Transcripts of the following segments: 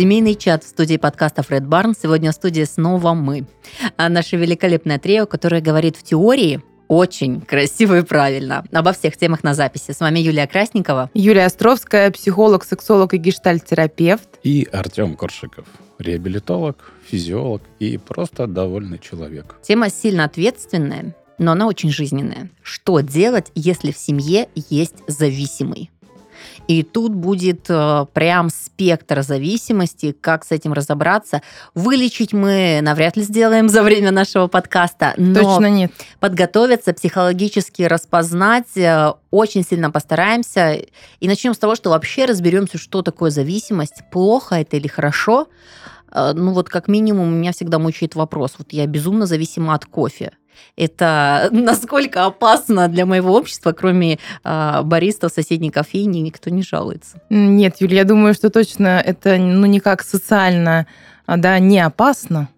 Семейный чат в студии подкаста Фред Барн. Сегодня в студии снова мы. А наше великолепное трио, которое говорит в теории очень красиво и правильно. Обо всех темах на записи. С вами Юлия Красникова. Юлия Островская, психолог, сексолог и гештальт-терапевт. И Артем Коршиков, реабилитолог, физиолог и просто довольный человек. Тема сильно ответственная, но она очень жизненная. Что делать, если в семье есть зависимый? И тут будет э, прям спектр зависимости, как с этим разобраться. Вылечить мы навряд ли сделаем за время нашего подкаста, но Точно нет. подготовиться, психологически распознать э, очень сильно постараемся. И начнем с того, что вообще разберемся, что такое зависимость, плохо это или хорошо. Э, Ну вот как минимум меня всегда мучает вопрос. Вот я безумно зависима от кофе. Это насколько опасно для моего общества, кроме э, бариста в соседней кофейне, никто не жалуется. Нет, Юлия, я думаю, что точно это ну никак социально а, да, не опасно,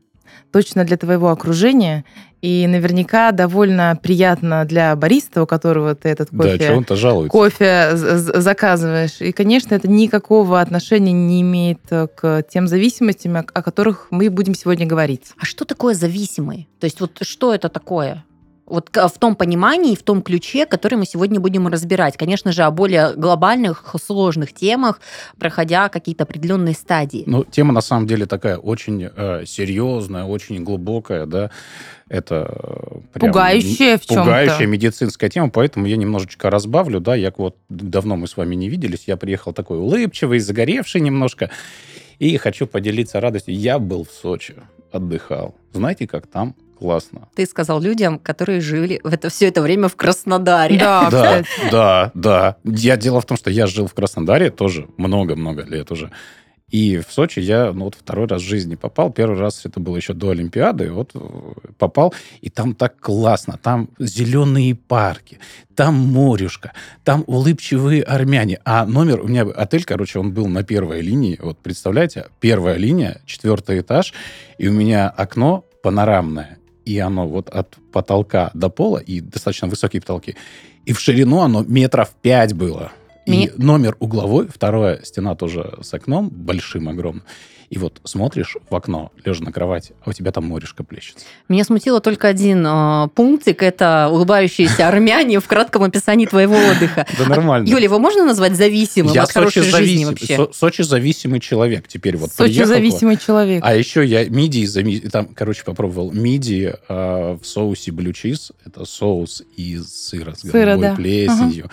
точно для твоего окружения. И наверняка довольно приятно для бариста, у которого ты этот Да, кофе, он-то жалуется? кофе заказываешь. И, конечно, это никакого отношения не имеет э, к тем зависимостям, о которых мы будем сегодня говорить. А что такое зависимый? То есть вот что это такое? Вот в том понимании, в том ключе, который мы сегодня будем разбирать. Конечно же, о более глобальных, сложных темах, проходя какие-то определенные стадии. Ну, тема на самом деле такая очень э, серьезная, очень глубокая, да. Это э, прям Пугающая в. Пугающая медицинская тема, поэтому я немножечко разбавлю, да. Я вот давно мы с вами не виделись, я приехал такой улыбчивый, загоревший немножко, и хочу поделиться радостью. Я был в Сочи, отдыхал. Знаете, как там классно. Ты сказал людям, которые жили в это все это время в Краснодаре. Да, Да, да, да. Я, дело в том, что я жил в Краснодаре тоже много-много лет уже. И в Сочи я ну, вот второй раз в жизни попал. Первый раз это было еще до Олимпиады. Вот э, попал, и там так классно. Там зеленые парки, там морюшка, там улыбчивые армяне. А номер, у меня отель, короче, он был на первой линии. Вот представляете, первая линия, четвертый этаж, и у меня окно панорамное. И оно вот от потолка до пола, и достаточно высокие потолки. И в ширину оно метров пять было. И номер угловой, вторая стена тоже с окном, большим, огромным. И вот смотришь в окно, лежа на кровати, а у тебя там морешка плещется. Меня смутило только один э, пунктик. Это улыбающиеся армяне в кратком описании твоего отдыха. Да нормально. Юля, его можно назвать зависимым я от хорошей жизни вообще? Со- Сочи зависимый человек теперь вот Сочи зависимый человек. А еще я мидии, там, короче, попробовал мидии э, в соусе блю чиз. Это соус из сыра с голубой плесенью.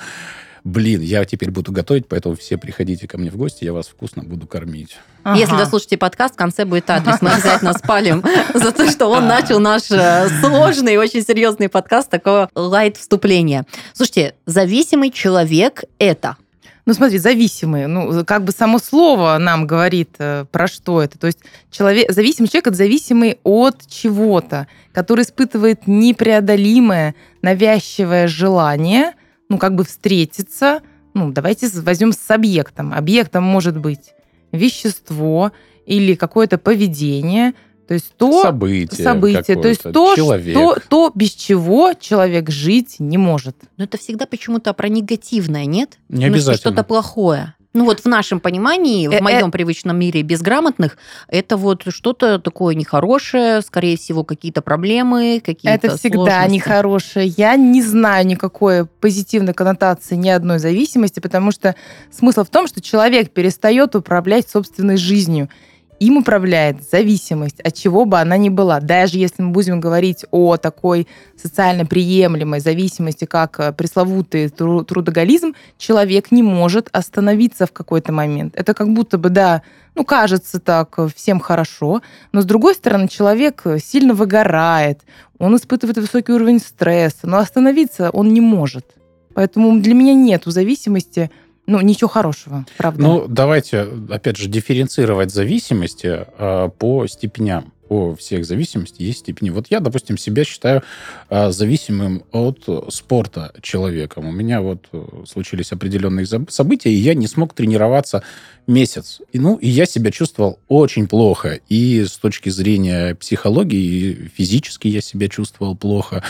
Блин, я теперь буду готовить, поэтому все приходите ко мне в гости, я вас вкусно буду кормить. Если Ага. дослушаете подкаст, в конце будет адрес. Мы обязательно спалим за то, что он начал наш э, сложный и очень серьезный подкаст, такого лайт-вступления. Слушайте, зависимый человек – это... Ну, смотри, зависимый. Ну, как бы само слово нам говорит, э, про что это. То есть человек, зависимый человек – это зависимый от чего-то, который испытывает непреодолимое, навязчивое желание, ну, как бы встретиться. Ну, давайте возьмем с объектом. Объектом может быть вещество или какое-то поведение, то есть то, событие, событие, то есть то, человек. что, то, без чего человек жить не может. Но это всегда почему-то про негативное, нет? Не обязательно. Что-то плохое. Ну вот в нашем понимании, Э, в моем привычном мире безграмотных, это вот что-то такое нехорошее, скорее всего, какие-то проблемы, какие-то Это всегда сложности. нехорошее. Я не знаю никакой позитивной коннотации ни одной зависимости, потому что смысл в том, что человек перестает управлять собственной жизнью. Им управляет зависимость, от чего бы она ни была. Даже если мы будем говорить о такой социально приемлемой зависимости, как э, пресловутый тру- трудоголизм, человек не может остановиться в какой-то момент. Это как будто бы, да, ну, кажется так, э, всем хорошо, но с другой стороны, человек э, сильно выгорает, он испытывает высокий уровень стресса, но остановиться он не может. Поэтому для меня нет у зависимости ну, ничего хорошего, правда. Ну, давайте, опять же, дифференцировать зависимости э, по степеням. У всех зависимостей есть степени. Вот я, допустим, себя считаю э, зависимым от спорта человеком. У меня вот э, случились определенные события, и я не смог тренироваться месяц. И, ну, и я себя чувствовал очень плохо. И с точки зрения психологии, и физически я себя чувствовал плохо.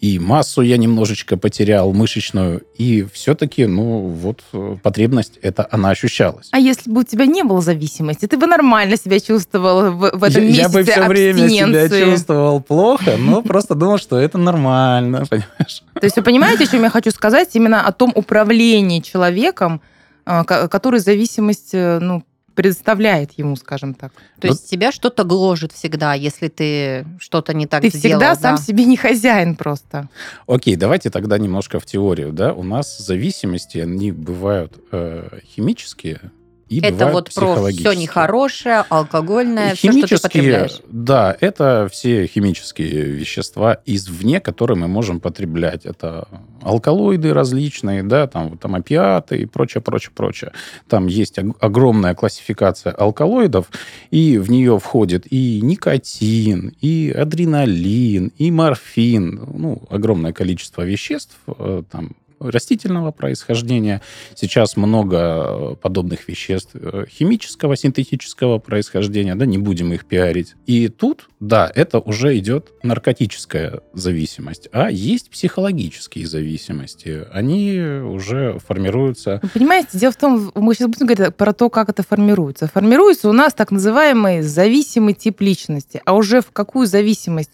И массу я немножечко потерял, мышечную, и все-таки, ну, вот э, потребность это она ощущалась. А если бы у тебя не было зависимости, ты бы нормально себя чувствовал в, в этом я, месяце я бы все время себя чувствовал плохо, но просто думал, что это нормально, понимаешь? То есть вы понимаете, о чем я хочу сказать? Именно о том управлении человеком, ко- который зависимость, э, ну, предоставляет ему, скажем так. То есть тебя что-то гложет всегда, если ты что-то не так Ты сделал. всегда да. сам себе не хозяин просто. Окей, давайте тогда немножко в теорию, да? У нас зависимости, они бывают э, химические и Это вот про все нехорошее, алкогольное, все, что ты Химические, потребляешь. да, это все химические вещества извне, которые мы можем потреблять. Это алкалоиды различные, да, там, там опиаты и прочее, прочее, прочее. Там есть ог- огромная классификация алкалоидов, и в нее входит и никотин, и адреналин, и морфин, ну, огромное количество веществ, э, там, растительного происхождения. Сейчас много э, подобных веществ э, химического, синтетического происхождения, да, не будем их пиарить. И тут, да, это уже идет наркотическая зависимость. А есть психологические зависимости. Они уже формируются... Вы понимаете, дело в том, мы сейчас будем говорить про то, как это формируется. Формируется у нас так называемый зависимый тип личности. А уже в какую зависимость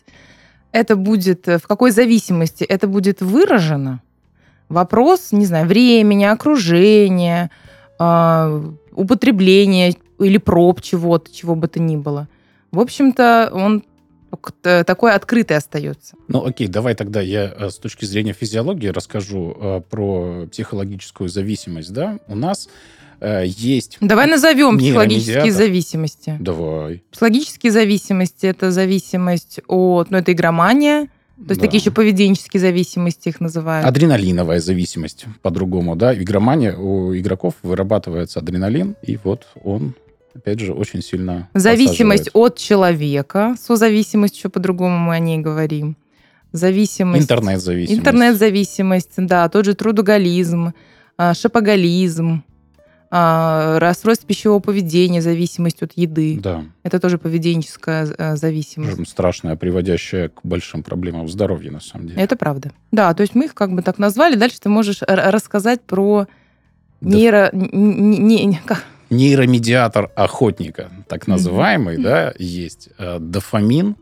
это будет, в какой зависимости это будет выражено, вопрос, не знаю, времени, окружения, а, употребления или проб чего-то, чего бы то ни было. В общем-то, он такой открытый остается. Ну, окей, давай тогда я э, с точки зрения физиологии расскажу э, про психологическую зависимость, да? У нас э, есть... Давай назовем психологические зависимости. Давай. Психологические зависимости это зависимость от, ну, это игромания, то есть Да. такие еще поведенческие зависимости их называют. Адреналиновая зависимость, по-другому, да. Игромания у игроков вырабатывается адреналин, и вот он, опять же, очень сильно Зависимость от человека, созависимость, еще по-другому мы о ней говорим. Зависимость... Интернет-зависимость. Интернет-зависимость, да, тот же трудоголизм, а, шопоголизм, а, расстройство пищевого поведения, зависимость от еды. Да, Это тоже поведенческая э, зависимость. Страшная, приводящая к большим проблемам в здоровье, на самом деле. Это правда. Да, то есть мы их как бы так назвали. Дальше ты можешь р- рассказать про Да. нейро... не- не- не- как- нейромедиатор охотника, так называемый, да, есть э, дофамин.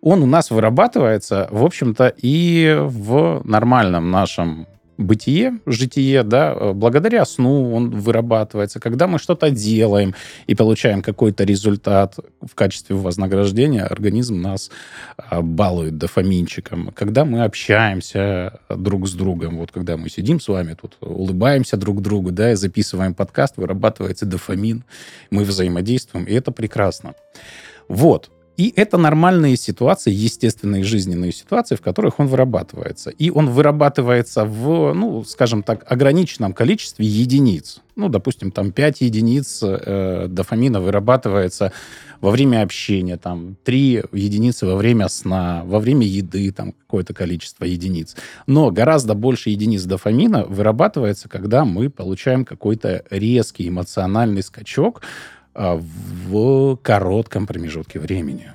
Он у нас вырабатывается, в общем-то, и в нормальном нашем бытие, житие, да, э, благодаря сну он вырабатывается. Когда мы что-то делаем и получаем какой-то результат в качестве вознаграждения, организм нас а, балует дофаминчиком. Когда мы общаемся друг с другом, вот когда мы сидим с вами тут, улыбаемся друг другу, да, и записываем подкаст, вырабатывается дофамин, мы взаимодействуем, и это прекрасно. Вот. И это нормальные ситуации, естественные жизненные ситуации, в которых он вырабатывается. И он вырабатывается в, ну, скажем так, ограниченном количестве единиц. Ну, допустим, там 5 единиц э, дофамина вырабатывается во время общения, там 3 единицы во время сна, во время еды, там какое-то количество единиц. Но гораздо больше единиц дофамина вырабатывается, когда мы получаем какой-то резкий эмоциональный скачок, в коротком промежутке времени.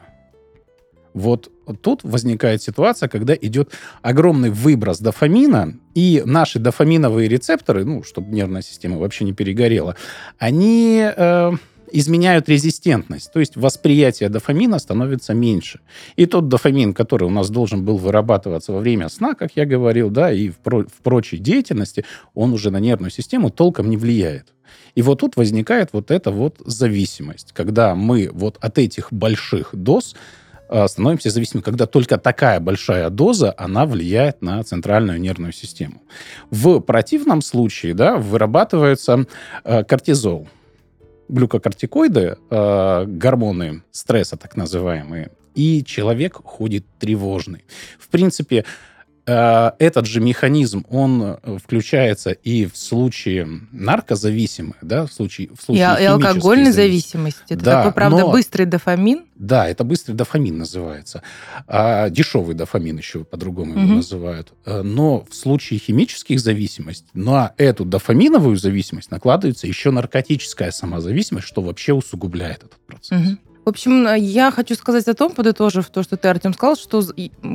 Вот тут возникает ситуация, когда идет огромный выброс дофамина, и наши дофаминовые рецепторы, ну, чтобы нервная система вообще не перегорела, они э, изменяют резистентность, то есть восприятие дофамина становится меньше. И тот дофамин, который у нас должен был вырабатываться во время сна, как я говорил, да, и в, про- в прочей деятельности, он уже на нервную систему толком не влияет. И вот тут возникает вот эта вот зависимость, когда мы вот от этих больших доз э, становимся зависимыми, когда только такая большая доза, она влияет на центральную нервную систему. В противном случае, да, вырабатывается э, кортизол, глюкокортикоиды, э, гормоны стресса так называемые, и человек ходит тревожный. В принципе, этот же механизм, он э, включается и в случае наркозависимых, да, в случае, в И, случае а- и алкогольной зависимости. Это Да, такой, правда, но- быстрый дофамин. Да, это быстрый дофамин называется. А дешевый дофамин еще по-другому его Мгм. называют. Э, Но в случае химических зависимостей на эту дофаминовую зависимость накладывается еще наркотическая самозависимость, что вообще усугубляет этот процесс. Мгм. В общем, я хочу сказать о том, подытожив то, что ты, Артем, сказал, что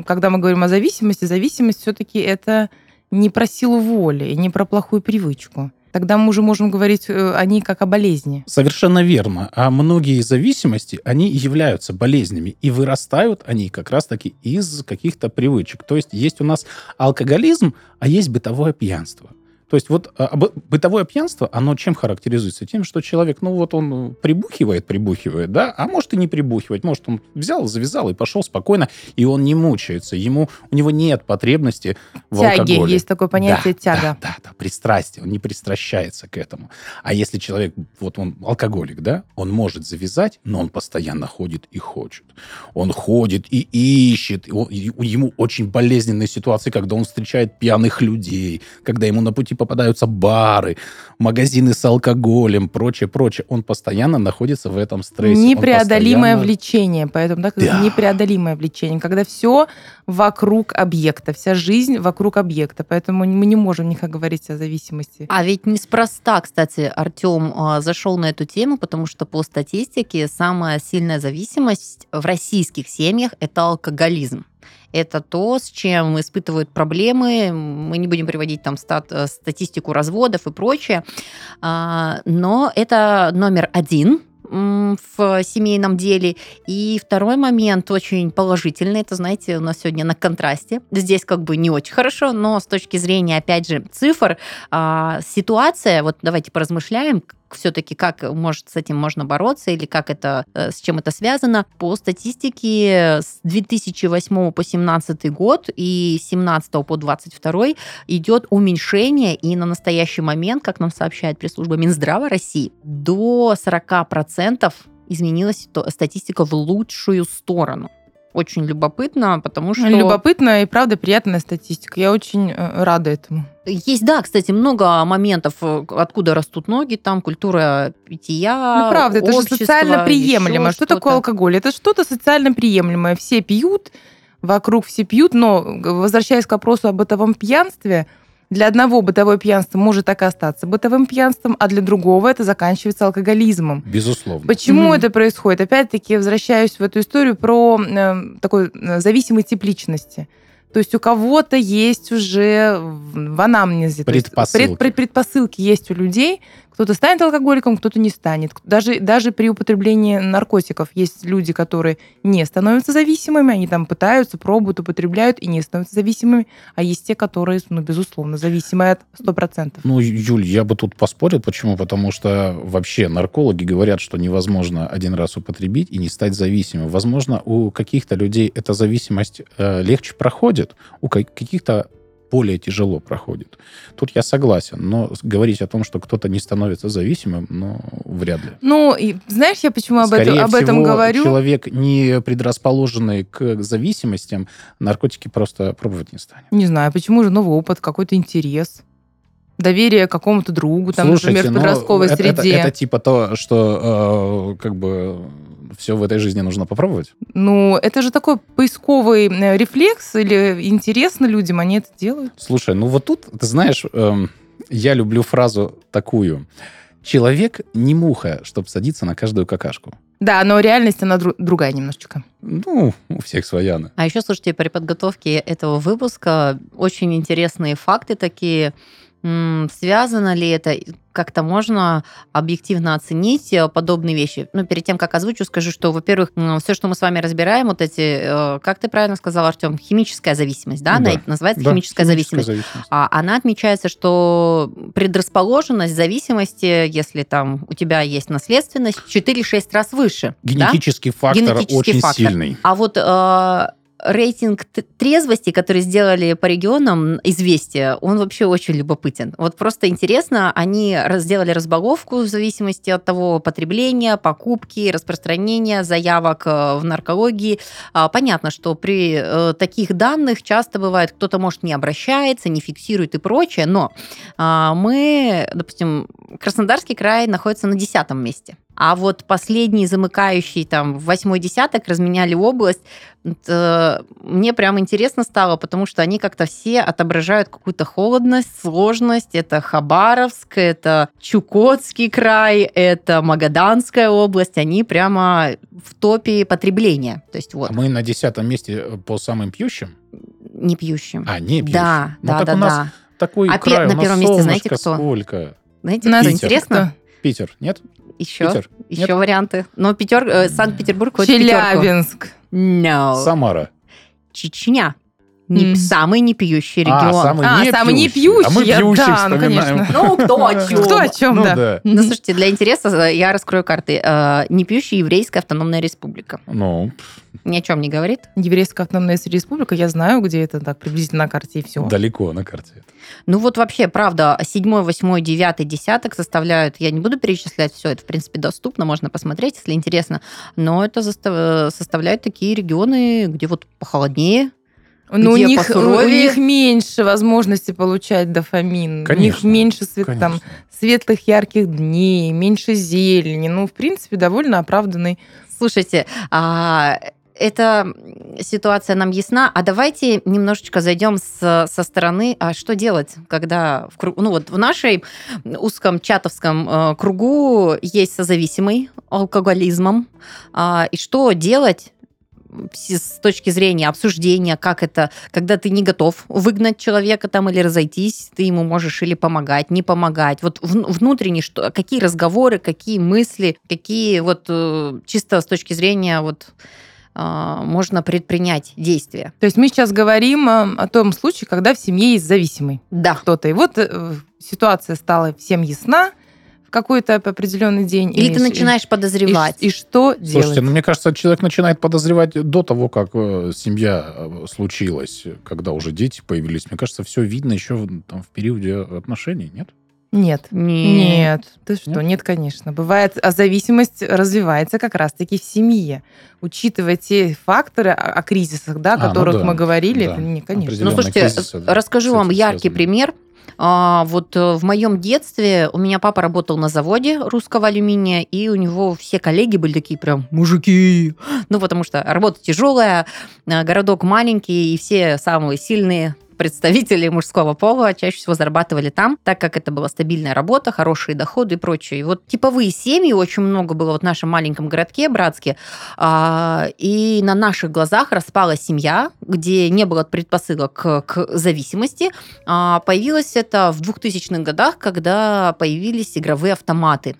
когда мы говорим о зависимости, зависимость все-таки это не про силу воли и не про плохую привычку. Тогда мы уже можем говорить э, о ней как о болезни. Совершенно верно. А многие зависимости, они являются болезнями. И вырастают они как раз-таки из каких-то привычек. То есть есть у нас алкоголизм, а есть бытовое пьянство. То есть вот а, бытовое пьянство, оно чем характеризуется? Тем, что человек, ну вот он прибухивает, прибухивает, да, а может и не прибухивать. Может, он взял, завязал и пошел спокойно, и он не мучается. Ему, у него нет потребности в Тяги, алкоголе. есть такое понятие да, тяга. Да, да, да, пристрастие, он не пристращается к этому. А если человек, вот он алкоголик, да, он может завязать, но он постоянно ходит и хочет. Он ходит и ищет. И ему очень болезненные ситуации, когда он встречает пьяных людей, когда ему на пути попадаются бары, магазины с алкоголем, прочее, прочее. Он постоянно находится в этом стрессе. Непреодолимое постоянно... влечение, поэтому да, да. непреодолимое влечение, когда все вокруг объекта, вся жизнь вокруг объекта, поэтому мы не можем никак говорить о зависимости. А ведь неспроста, кстати, Артем а, зашел на эту тему, потому что по статистике самая сильная зависимость в российских семьях это алкоголизм это то, с чем испытывают проблемы. Мы не будем приводить там стат, э, статистику разводов и прочее. А, но это номер один в семейном деле. И второй момент очень положительный, это, знаете, у нас сегодня на контрасте. Здесь как бы не очень хорошо, но с точки зрения, опять же, цифр, а, ситуация, вот давайте поразмышляем, все-таки как может с этим можно бороться или как это, э, с чем это связано. По статистике с 2008 по 2017 год и 17 по 22 идет уменьшение, и на настоящий момент, как нам сообщает пресс-служба Минздрава России, до 40% изменилась статистика в лучшую сторону очень любопытно, потому что... Любопытно и, правда, приятная статистика. Я очень э, рада этому. Есть, да, кстати, много моментов, э, откуда растут ноги, там культура питья, Ну, правда, это же социально приемлемо. Что, что такое алкоголь? Это что-то социально приемлемое. Все пьют, вокруг все пьют, но, возвращаясь к вопросу о бытовом пьянстве, для одного бытовое пьянство может так и остаться бытовым пьянством, а для другого это заканчивается алкоголизмом. Безусловно. Почему mm-hmm. это происходит? Опять-таки, возвращаюсь в эту историю про э, такой э, зависимый тип личности. То есть у кого-то есть уже в анамнезе. Предпосылки. Пред, пред, предпосылки есть у людей, кто-то станет алкоголиком, кто-то не станет. Даже, даже при употреблении наркотиков есть люди, которые не становятся зависимыми, они там пытаются, пробуют, употребляют и не становятся зависимыми, а есть те, которые, ну, безусловно, зависимые от 100%. Ну, Юль, я бы тут поспорил. Почему? Потому что вообще наркологи говорят, что невозможно один раз употребить и не стать зависимым. Возможно, у каких-то людей эта зависимость э, легче проходит, у каких-то более тяжело проходит. Тут я согласен, но говорить о том, что кто-то не становится зависимым, ну, вряд ли. Ну, и знаешь, я почему об, Скорее этом, об этом говорю? человек, не предрасположенный к зависимостям, наркотики просто пробовать не станет. Не знаю, почему же новый опыт, какой-то интерес доверие какому-то другу, там, Слушайте, например, в подростковой это, среде. Это, это, это типа то, что э, как бы все в этой жизни нужно попробовать? Ну, это же такой поисковый э, рефлекс или интересно людям, они это делают. Слушай, ну вот тут, ты знаешь, э, я люблю фразу такую. Человек не муха, чтобы садиться на каждую какашку. Да, но реальность, она дру- другая немножечко. Ну, у всех своя. А еще, слушайте, при подготовке этого выпуска очень интересные факты такие Связано ли это, как-то можно объективно оценить э, подобные вещи? Ну, перед тем, как озвучу, скажу, что, во-первых, все, что мы с вами разбираем, вот эти, э, как ты правильно сказал, Артем, химическая зависимость, да, да. она называется да, химическая, химическая зависимость. зависимость. А она отмечается, что предрасположенность зависимости, если там у тебя есть наследственность, 4-6 раз выше. Генетический да? фактор Генетический очень фактор. сильный. А вот э, рейтинг трезвости, который сделали по регионам, известия, он вообще очень любопытен. Вот просто интересно, они сделали разбаловку в зависимости от того потребления, покупки, распространения заявок э, в наркологии. А, понятно, что при э, таких данных часто бывает, кто-то, может, не обращается, не фиксирует и прочее, но а, мы, допустим, Краснодарский край находится на десятом месте А вот последний замыкающий там восьмой десяток разменяли область. Это мне прям интересно стало, потому что они как-то все отображают какую-то холодность, сложность. Это Хабаровск, это Чукотский край, это Магаданская область. Они прямо в топе потребления. То есть вот. А мы на десятом месте по самым пьющим? Не пьющим. А, не пьющим. Да, Ну, да, так да, у нас да. Такой А край, пе- у на нас первом месте знаете кто? сколько? Знаете, Нас Питер. интересно? Питер, нет? Еще, Питер? еще Нет? варианты. Но Петер, э, Санкт-Петербург. Челябинск. No. Самара. Чечня. Не- М. Самый непьющий А, регион. самый А, не самый не пьющий. А мы пьющий, пьющих да, ну, конечно. Ну, кто о чем? Кто о чем, Ну да. да. Ну, слушайте, для интереса э, я раскрою карты. Э, Непьющая еврейская автономная республика. Ну, Ни о чем не говорит. Еврейская автономная республика, я знаю, где это так приблизительно на карте и все. далеко на карте. Ну вот вообще, правда, седьмой, восьмой, девятый, десяток составляют, я не буду перечислять все, это, в принципе, доступно, можно посмотреть, если интересно, но это застав- составляют такие регионы, где вот похолоднее, Но у Где них, у них меньше возможности получать дофамин. У них Конечно, меньше свет, там, Конечно. светлых ярких дней, меньше зелени. Ну, в принципе, довольно оправданный. Слушайте, а, эта ситуация нам ясна, а давайте немножечко зайдем с, со стороны, а что делать, когда в, ну вот в нашей узком чатовском э, кругу есть созависимый алкоголизмом, а, и что делать с точки зрения обсуждения, как это, когда ты не готов выгнать человека там или разойтись, ты ему можешь или помогать, не помогать. Вот вн- внутренне что, какие разговоры, какие мысли, какие вот э, чисто с точки зрения вот э, можно предпринять действия. То есть мы сейчас говорим э, о том случае, когда в семье есть зависимый Да. кто-то. И вот ситуация стала всем ясна какой-то определенный день. Или И- ты начинаешь и, подозревать. и что Слушайте, делать? ну мне кажется, человек начинает подозревать до того, как э, семья э, случилась, когда уже дети появились. Мне кажется, все видно еще в- там, в периоде отношений, нет? Нет. Не. Нет, ты что, Нет? нет? конечно. Бывает, а зависимость развивается как раз-таки в семье. Учитывая те факторы о, о кризисах, да, о А, ну которых да, мы говорили, да. это не, конечно. Ну, слушайте, кризисы, да, расскажу вам яркий связаны. пример. А, Вот э, в моем детстве у меня папа работал на заводе русского алюминия, и у него все коллеги были такие прям мужики. Ну, потому что работа тяжелая, э, городок маленький, и все самые сильные представители мужского пола чаще всего зарабатывали там, так как это была стабильная работа, хорошие доходы и прочее. И вот типовые семьи очень много было вот в нашем маленьком городке Братске, а, и на наших глазах распалась семья, где не было предпосылок к, зависимости. А, Появилось это в 2000-х годах, когда появились игровые автоматы.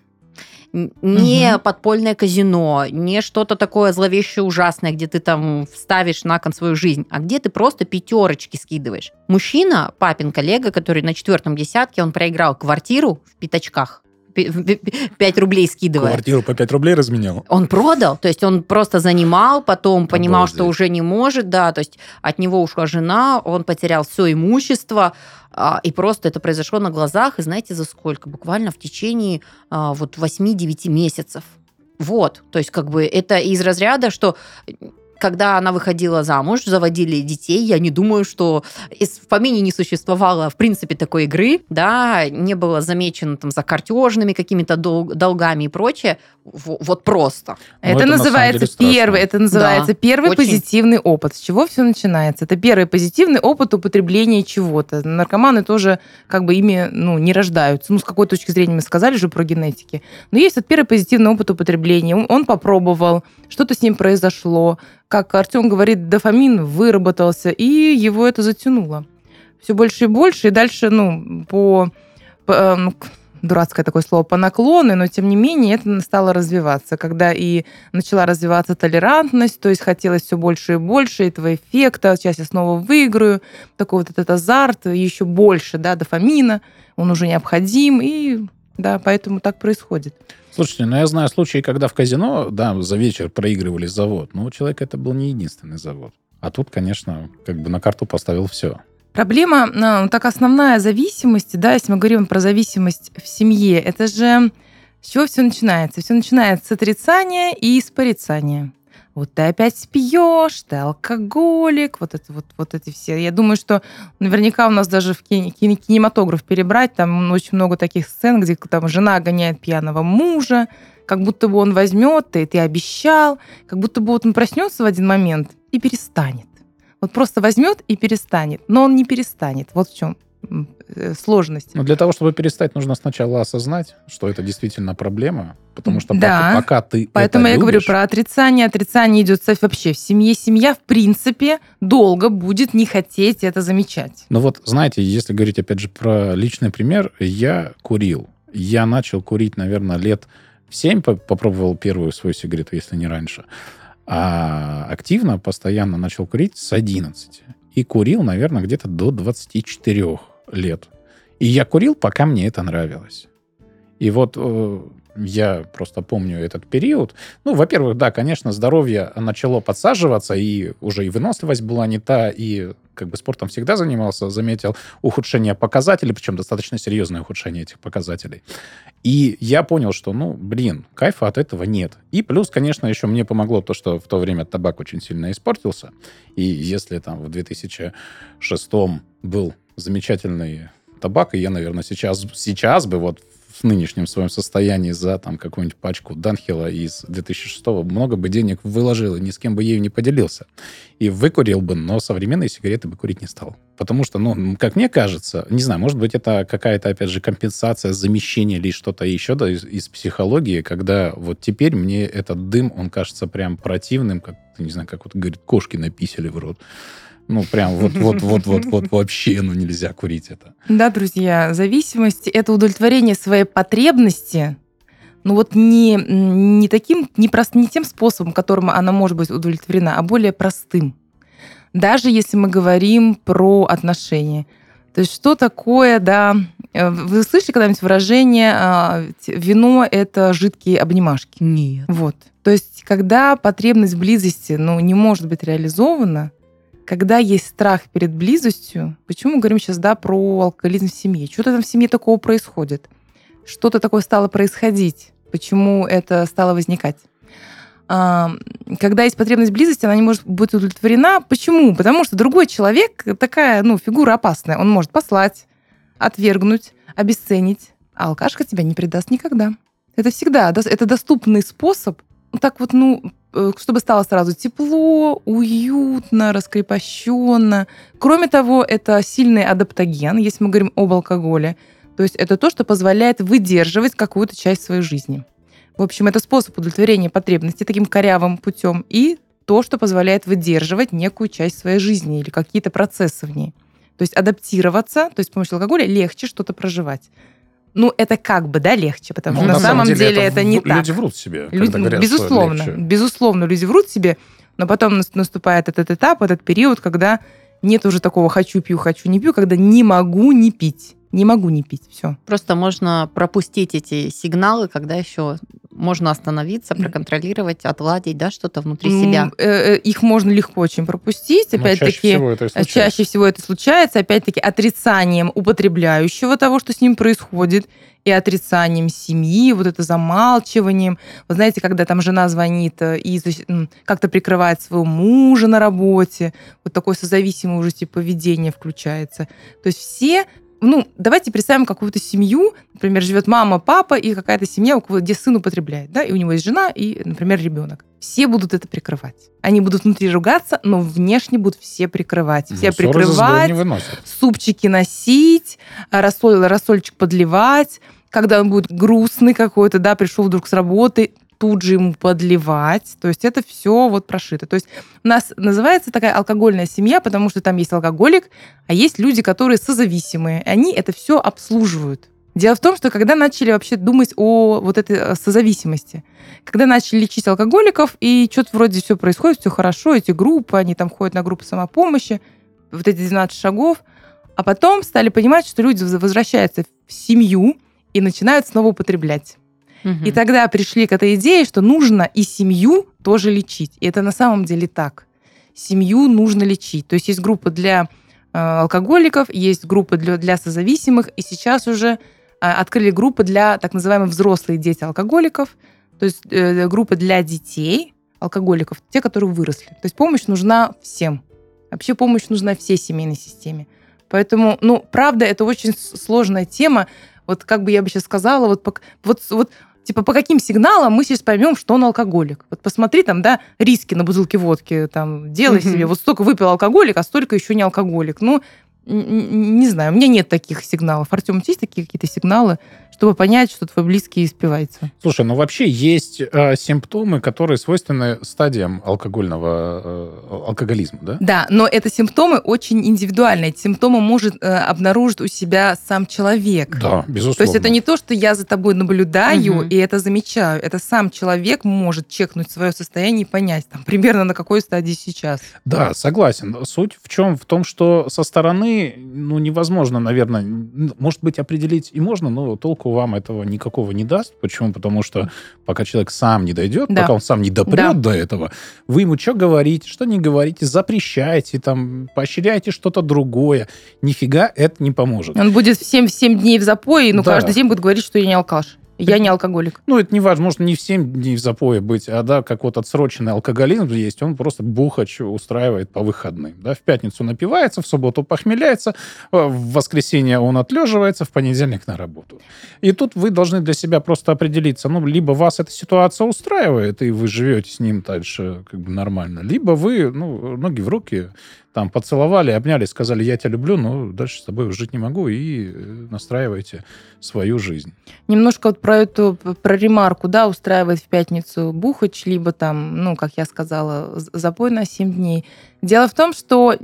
Не Мгм. подпольное казино, не что-то такое зловещее, ужасное, где ты там вставишь на кон свою жизнь, а где ты просто пятерочки скидываешь. Мужчина, папин коллега, который на четвертом десятке, он проиграл квартиру в пятачках, 5 рублей скидывая. Квартиру по 5 рублей разменял. Он продал, то есть он просто занимал, потом понимал, Обалдеть. что уже не может, да, то есть от него ушла жена, он потерял все имущество, а, и просто это произошло на глазах, и знаете, за сколько? Буквально в течение а, вот 8-9 месяцев. Вот, то есть как бы это из разряда, что когда она выходила замуж, заводили детей, я не думаю, что из- в помине не существовало, в принципе, такой игры, да, не было замечено там за картежными какими-то дол- долгами и прочее, Во- вот просто. Ну, Это, это на называется страшно. первый, это называется Да, первый очень. позитивный опыт. С чего все начинается? Это первый позитивный опыт употребления чего-то. Наркоманы тоже как бы ими ну, не рождаются. Ну, с какой точки зрения мы сказали же про генетики. Но есть вот первый позитивный опыт употребления. Он попробовал, что-то с ним произошло. Как Артем говорит, дофамин выработался, и его это затянуло. Все больше и больше, и дальше, ну, по, по, к- дурацкое такое слово, по наклону, но тем не менее это стало развиваться, когда и начала развиваться толерантность, то есть хотелось все больше и больше этого эффекта, сейчас я снова выиграю, такой вот этот азарт, еще больше, да, дофамина, он уже необходим, и да, поэтому так происходит. Слушайте, ну я знаю случаи, когда в казино, да, за вечер проигрывали завод, но у человека это был не единственный завод. А тут, конечно, как бы на карту поставил все. Проблема, ну, так основная зависимость, да, если мы говорим про зависимость в семье, это же с чего все начинается? Все начинается с отрицания и с порицания. Вот ты опять пьешь, ты алкоголик, вот это вот, вот эти все. Я думаю, что наверняка у нас даже в кине- кине- кинематограф перебрать, там очень много таких сцен, где там жена гоняет пьяного мужа, как будто бы он возьмет, ты, ты обещал, как будто бы вот он проснется в один момент и перестанет. Вот просто возьмет и перестанет. Но он не перестанет. Вот в чем сложность. Но для того, чтобы перестать, нужно сначала осознать, что это действительно проблема, потому что Да. пока, пока ты Поэтому это я говорю любишь, про отрицание. Отрицание идет со- вообще в семье. Семья, в принципе, долго будет не хотеть это замечать. Ну вот, знаете, если говорить, опять же, про личный пример, я курил. Я начал курить, наверное, лет в 7 по- попробовал первую свою сигарету, если не раньше. А активно, постоянно начал курить с 11. И курил, наверное, где-то до 24 лет. И я курил, пока мне это нравилось. И вот э, я просто помню этот период. Ну, во-первых, да, конечно, здоровье начало подсаживаться, и уже и выносливость была не та, и как бы спортом всегда занимался, заметил ухудшение показателей, причем достаточно серьезное ухудшение этих показателей. И я понял, что, ну, блин, кайфа от этого нет. И плюс, конечно, еще мне помогло то, что в то время табак очень сильно испортился. И если там в 2006 был замечательный табак, и я, наверное, сейчас, сейчас бы вот в нынешнем своем состоянии за там какую-нибудь пачку Данхила из 2006 много бы денег выложил, и ни с кем бы ею не поделился. И выкурил бы, но современные сигареты бы курить не стал. Потому что, ну, как мне кажется, не знаю, может быть, это какая-то, опять же, компенсация, замещение или что-то еще да, из, из психологии, когда вот теперь мне этот дым, он кажется прям противным, как, не знаю, как вот говорит, кошки написали в рот. Ну, прям вот-вот-вот-вот-вот вообще, ну, нельзя курить это. Да, друзья, зависимость – это удовлетворение своей потребности, ну вот не, не таким, не, прост, не тем способом, которым она может быть удовлетворена, а более простым. Даже если мы говорим про отношения. То есть что такое, да, э, вы слышали когда-нибудь выражение а, «вино – это жидкие обнимашки»? Нет. Вот. То есть когда потребность в близости ну, не может быть реализована, когда есть страх перед близостью, почему мы говорим сейчас да, про алкоголизм в семье? Что-то там в семье такого происходит. Что-то такое стало происходить. Почему это стало возникать? А, Когда есть потребность близости, она не может быть удовлетворена. Почему? Потому что другой человек такая, ну, фигура опасная. Он может послать, отвергнуть, обесценить. А алкашка тебя не предаст никогда. Это всегда, это доступный способ, так вот, ну, чтобы стало сразу тепло, уютно, раскрепощенно. Кроме того, это сильный адаптоген, если мы говорим об алкоголе. То есть это то, что позволяет выдерживать какую-то часть своей жизни. В общем, это способ удовлетворения потребностей таким корявым путем и то, что позволяет выдерживать некую часть своей жизни или какие-то процессы в ней. То есть адаптироваться, то есть с помощью алкоголя легче что-то проживать. Ну, это как бы, да, легче, потому Ну, что на, самом деле, это, не в- так. Люди врут себе, Люди- когда говорят, безусловно, что легче. безусловно, люди врут себе, но потом нас- наступает этот этап, этот период, когда нет уже такого хочу пью, хочу не пью, когда не могу не пить, не могу не пить, все. Просто можно пропустить эти сигналы, когда еще можно остановиться, проконтролировать, отладить, да, что-то внутри себя. Их можно легко очень пропустить, чаще опять-таки. всего это и А случается. Чаще всего это случается, опять-таки, отрицанием употребляющего того, что с ним происходит, и отрицанием семьи, вот это замалчиванием. Вы знаете, когда там жена звонит э, и как-то прикрывает своего мужа на работе, вот такое созависимое уже типа поведение включается. То есть все ну, давайте представим какую-то семью, например, живет мама, папа и какая-то семья, у кого где сын употребляет, да, и у него есть жена и, например, ребенок. Все будут это прикрывать. Они будут внутри ругаться, но внешне будут все прикрывать. Все Ну, за собой прикрывать, супчики носить, рассоль, рассольчик подливать. Когда он будет грустный какой-то, да, пришел вдруг с работы, тут же ему подливать. То есть это все вот прошито. То есть у нас называется такая алкогольная семья, потому что там есть алкоголик, а есть люди, которые созависимые. Они это все обслуживают. Дело в том, что когда начали вообще думать о вот этой э, созависимости, когда начали лечить алкоголиков, и что-то вроде все происходит, все хорошо, эти группы, они там ходят на группы самопомощи, вот эти 12 шагов, а потом стали понимать, что люди возвращаются в семью и начинают снова употреблять. Мгм. И тогда пришли к этой идее, что нужно и семью тоже лечить. И это на самом деле так. Семью нужно лечить. То есть есть группа для э, алкоголиков, есть группы для, для созависимых, и сейчас уже э, открыли группы для так называемых взрослые дети алкоголиков, то есть э, группы для детей алкоголиков, те, которые выросли. То есть помощь нужна всем. Вообще помощь нужна всей семейной системе. Поэтому, ну, правда, это очень сложная тема. Вот как бы я бы сейчас сказала, вот, вот, вот Типа, по каким сигналам мы сейчас поймем, что он алкоголик? Вот посмотри там, да, риски на бутылке водки, там, делай Мгм. себе, вот столько выпил алкоголик, а столько еще не алкоголик. Ну, не знаю, у меня нет таких сигналов. Артем, у тебя есть такие какие-то сигналы, чтобы понять, что твой близкий испивается? Слушай, ну вообще есть э, симптомы, которые свойственны стадиям алкогольного э, алкоголизма, да? Да, но это симптомы очень индивидуальные. Эти симптомы может э, обнаружить у себя сам человек. Да, безусловно. То есть это не то, что я за тобой наблюдаю Мгм. и это замечаю. Это сам человек может чекнуть свое состояние и понять, там, примерно на какой стадии сейчас. Да, согласен. Суть в чем? В том, что со стороны, ну, невозможно, наверное, может быть, определить и можно, но толку вам этого никакого не даст. Почему? Потому что пока человек сам не дойдет, Да. пока он сам не допрет Да. до этого, вы ему что говорите, что не говорите, запрещаете, там, поощряете что-то другое. Нифига это не поможет. Он будет 7, 7 дней в запое, но Да. каждый день будет говорить, что я не алкаш. Я не алкоголик. Ну, это не важно, может, не в 7 дней в запое быть, а, да, как вот отсроченный алкоголизм есть, он просто бухач устраивает по выходным, да, в пятницу напивается, в субботу похмеляется, э, в воскресенье он отлеживается, в понедельник на работу. И тут вы должны для себя просто определиться, ну, либо вас эта ситуация устраивает, и вы живете с ним дальше как бы нормально, либо вы, ну, ноги в руки, там, поцеловали, обняли, сказали, я тебя люблю, но дальше с тобой жить не могу, и э, настраивайте свою жизнь. Немножко вот про эту, про ремарку, да, устраивает в пятницу бухач, либо там, ну, как я сказала, запой на 7 дней. Дело в том, что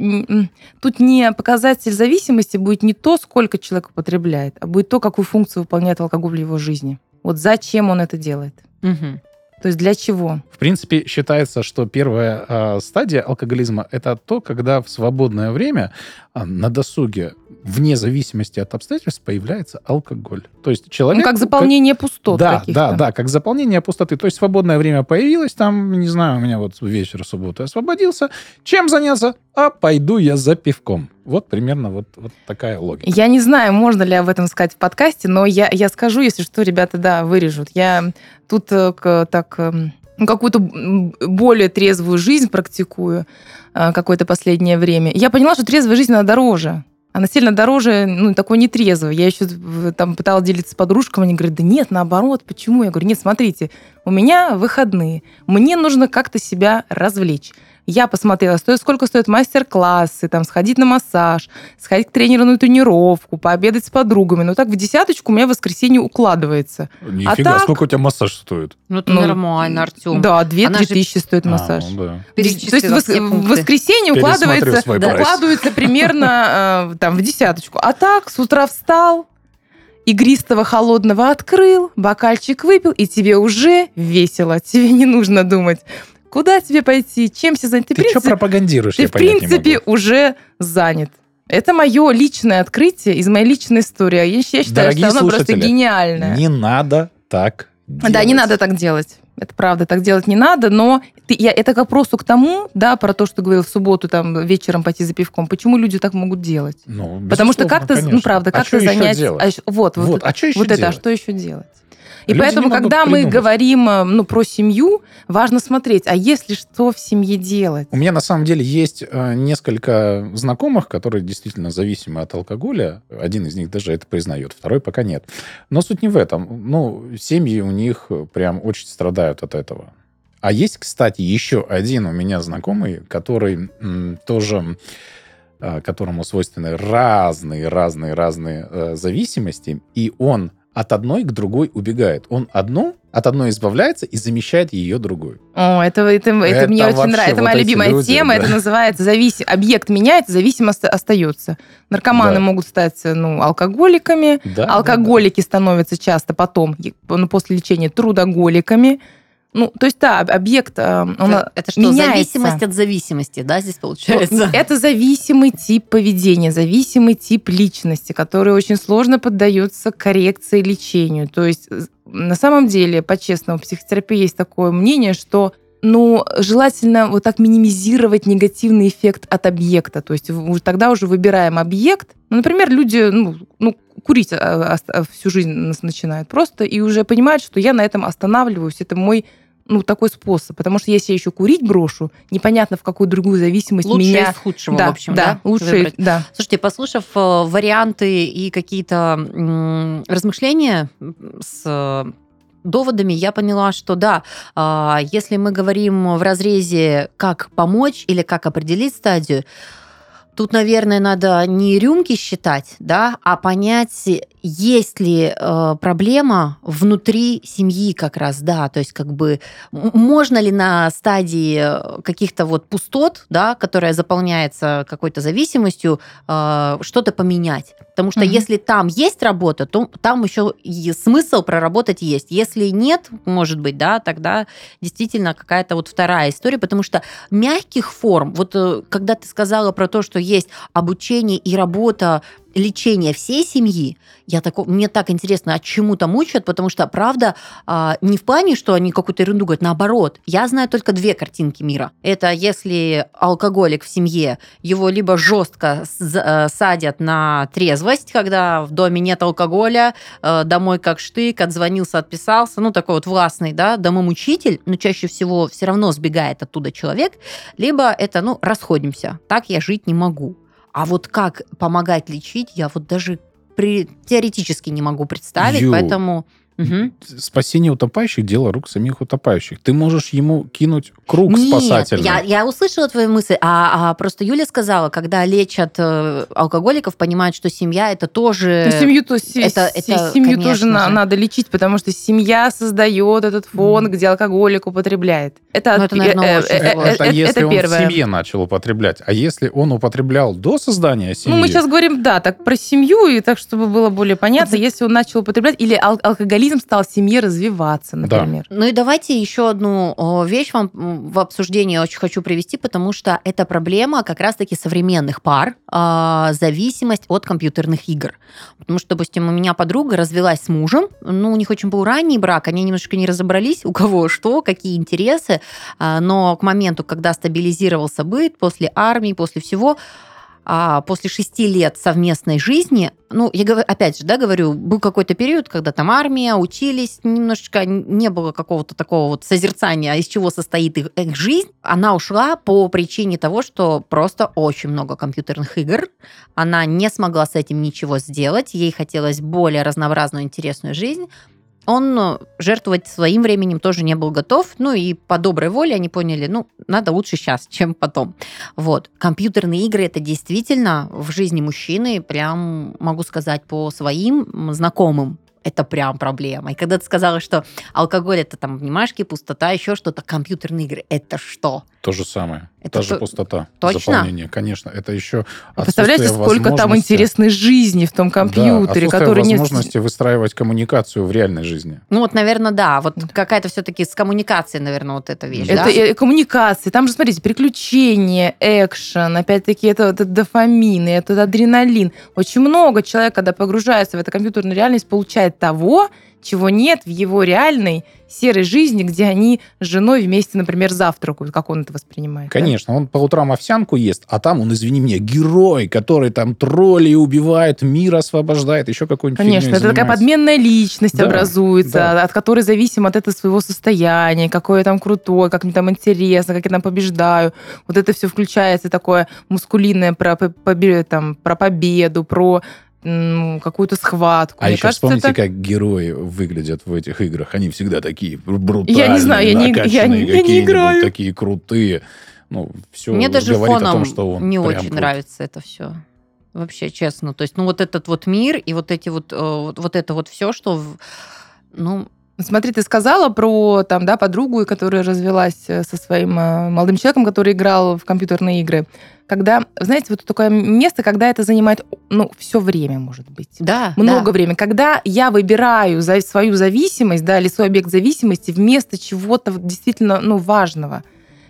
тут не показатель зависимости будет не то, сколько человек употребляет, а будет то, какую функцию выполняет алкоголь в его жизни. Вот зачем он это делает? Мгм. То есть для чего? В принципе, считается, что первая а, стадия алкоголизма это то, когда в свободное время а, на досуге, вне зависимости от обстоятельств, появляется алкоголь. То есть человек... Ну, как заполнение пустот Да, да, да, как заполнение пустоты. То есть свободное время появилось, там, не знаю, у меня вот вечер субботы освободился. Чем заняться? А пойду я за пивком. Вот примерно вот, вот такая логика. Я не знаю, можно ли об этом сказать в подкасте, но я, я скажу, если что, ребята, да, вырежут. Я тут э, к- так эм, ну, какую-то более трезвую жизнь практикую э, какое-то последнее время. Я поняла, что трезвая жизнь, она дороже. Она сильно дороже, ну, такой нетрезвой. Я еще там пыталась делиться с подружками, они говорят, да нет, наоборот, почему? Я говорю, нет, смотрите, у меня выходные, мне нужно как-то себя развлечь. Я посмотрела, стоит, сколько стоят мастер-классы, там, сходить на массаж, сходить к тренеру на тренировку, пообедать с подругами. Ну, так в десяточку у меня в воскресенье укладывается. Нифига, а так- сколько у тебя массаж стоит? Ну, это Ну, нормально, Артем. Да, 2-3 Она же- тысячи стоит массаж. А, ну да. То есть в, воскресенье укладывается, да, укладывается примерно э, там, в десяточку. А так, с утра встал, игристого холодного открыл, бокальчик выпил, и тебе уже весело. Тебе не нужно думать, куда тебе пойти, чем себя занять. Ты, Ты что принципе, пропагандируешь? ты в принципе уже занят. Это мое личное открытие из моей личной истории. Я, я считаю, Дорогие что оно просто гениальное. Не надо так Да, не делать. надо так делать. Это правда, так делать не надо, но ты, я, это как просто к тому, да, про то, что говорил в субботу, там, вечером пойти за пивком. Почему люди так могут делать? Ну, Потому что как-то, ну, правда, А как-то что еще занять... делать? а вот, вот, Вот, а что еще вот это, а делать? что еще делать? И Люди поэтому, когда мы придумать. говорим э, ну, про семью, важно смотреть, а если что в семье делать? У меня на самом деле есть э, несколько знакомых, которые действительно зависимы от алкоголя. Один из них даже это признает, второй пока нет. Но суть не в этом. Ну, семьи у них прям очень страдают от этого. А есть, кстати, еще один у меня знакомый, который м, тоже э, которому свойственны разные, разные, разные э, зависимости, и он от одной к другой убегает. Он одну от одной избавляется и замещает ее другой. О, это, это, это, Это мне очень нравится. Это вот моя любимая люди, тема. да. Это называется зависим... объект меняется, зависимость остается. Наркоманы Да. могут стать ну, алкоголиками, Да, алкоголики становятся часто потом, ну, после лечения, трудоголиками. Ну, то есть, да, об- объект, э, он Это, это что, меняется. зависимость от зависимости, да, здесь получается? Ну, Это зависимый тип поведения, зависимый тип личности, который очень сложно поддается коррекции лечению. То есть, на самом деле, по-честному, в психотерапии есть такое мнение, что ну, желательно вот так минимизировать негативный эффект от объекта. То есть тогда уже выбираем объект. Ну, например, люди ну, ну, курить а, а, всю жизнь начинают просто и уже понимают, что я на этом останавливаюсь. Это мой ну, такой способ. Потому что если я еще курить брошу, непонятно, в какую другую зависимость Лучше меня... из худшего, да, в общем, да, да? лучше, выбрать? да. Слушайте, послушав э, варианты и какие-то размышления с э, доводами я поняла, что да, а, если мы говорим в разрезе как помочь или как определить стадию, Тут, наверное, надо не рюмки считать, да, а понять, есть ли э, проблема внутри семьи как раз, да, то есть как бы можно ли на стадии э, каких-то вот пустот, да, которая заполняется какой-то зависимостью, э, что-то поменять. Потому что угу. если там есть работа, то там еще и смысл проработать есть. Если нет, может быть, да, тогда действительно какая-то вот вторая история, потому что мягких форм, вот э, когда ты сказала про то, что есть обучение и работа лечение всей семьи, я такой, мне так интересно, а чему там учат, потому что, правда, а, не в плане, что они какую-то ерунду говорят, наоборот. Я знаю только две картинки мира. Это если алкоголик в семье, его либо жестко э, садят на трезвость, когда в доме нет алкоголя, э, домой как штык, отзвонился, отписался, ну, такой вот властный, да, домомучитель, но чаще всего все равно сбегает оттуда человек, либо это, ну, расходимся, так я жить не могу. А вот как помогать лечить, я вот даже при... теоретически не могу представить, Ю. поэтому... Угу. Спасение утопающих – дело рук самих утопающих. Ты можешь ему кинуть круг Нет, спасательный. Я, я услышала твою мысль, а, а просто Юля сказала, когда лечат э, алкоголиков, понимают, что семья – это тоже… Ну, семью, то, это, это, семью тоже на, надо лечить, потому что семья создает этот фон, mm. где алкоголик употребляет. Это, ну, это, наверное, э, очень э, это, это если это он первое. в семье начал употреблять. А если он употреблял до создания семьи? Ну, мы сейчас говорим, да, так про семью, и так, чтобы было более понятно, вот. если он начал употреблять, или ал- алкоголизм стал в семье развиваться, например. Да. Ну и давайте еще одну вещь вам в обсуждение очень хочу привести, потому что это проблема как раз-таки современных пар, а, зависимость от компьютерных игр. Потому что, допустим, у меня подруга развелась с мужем, ну, у них очень был ранний брак, они немножко не разобрались, у кого что, какие интересы, а, но к моменту, когда стабилизировался быт, после армии, после всего, а после шести лет совместной жизни, ну, я опять же, да, говорю, был какой-то период, когда там армия, учились, немножечко не было какого-то такого вот созерцания, из чего состоит их, их жизнь. Она ушла по причине того, что просто очень много компьютерных игр. Она не смогла с этим ничего сделать, ей хотелось более разнообразную, интересную жизнь он э, жертвовать своим временем тоже не был готов. Ну и по доброй воле они поняли, ну, надо лучше сейчас, чем потом. Вот. Компьютерные игры это действительно в жизни мужчины, прям могу сказать по своим знакомым, это прям проблема. И когда ты сказала, что алкоголь это там обнимашки, пустота, еще что-то, компьютерные игры, это что? То же самое. Это Та же пустота. Точно? Заполнение, конечно. Это еще Представляете, сколько там интересной жизни в том компьютере, да, который нет... возможности выстраивать коммуникацию в реальной жизни. Ну вот, наверное, да. Вот какая-то все-таки с коммуникацией, наверное, вот эта вещь, Это да? коммуникации. Там же, смотрите, приключения, экшен, опять-таки это, это дофамин, это адреналин. Очень много человек, когда погружается в эту компьютерную реальность, получает того, чего нет в его реальной серой жизни, где они с женой вместе, например, завтракают. Как он это воспринимает? Конечно, да? он по утрам овсянку ест, а там он, извини меня, герой, который там тролли убивает, мир освобождает, еще какой-нибудь Конечно, это такая подменная личность да, образуется, да. от которой зависим от этого своего состояния, какое я там крутой, как мне там интересно, как я там побеждаю. Вот это все включается такое мускулинное про, там, про победу, про какую-то схватку. А Мне еще кажется, вспомните, это... как герои выглядят в этих играх. Они всегда такие брутальные, я не знаю, я не, я, я не играю. такие крутые. Ну, все Мне даже фоном о том, что он не очень крут. нравится это все. Вообще, честно. То есть, ну, вот этот вот мир и вот эти вот, э, вот, вот это вот все, что, ну, Смотри, ты сказала про там, да, подругу, которая развелась э, со своим э, молодым человеком, который играл в компьютерные игры. Когда, знаете, вот такое место, когда это занимает, ну, все время, может быть. Да. Много да. времени. Когда я выбираю за свою зависимость, да, или свой объект зависимости вместо чего-то действительно, ну, важного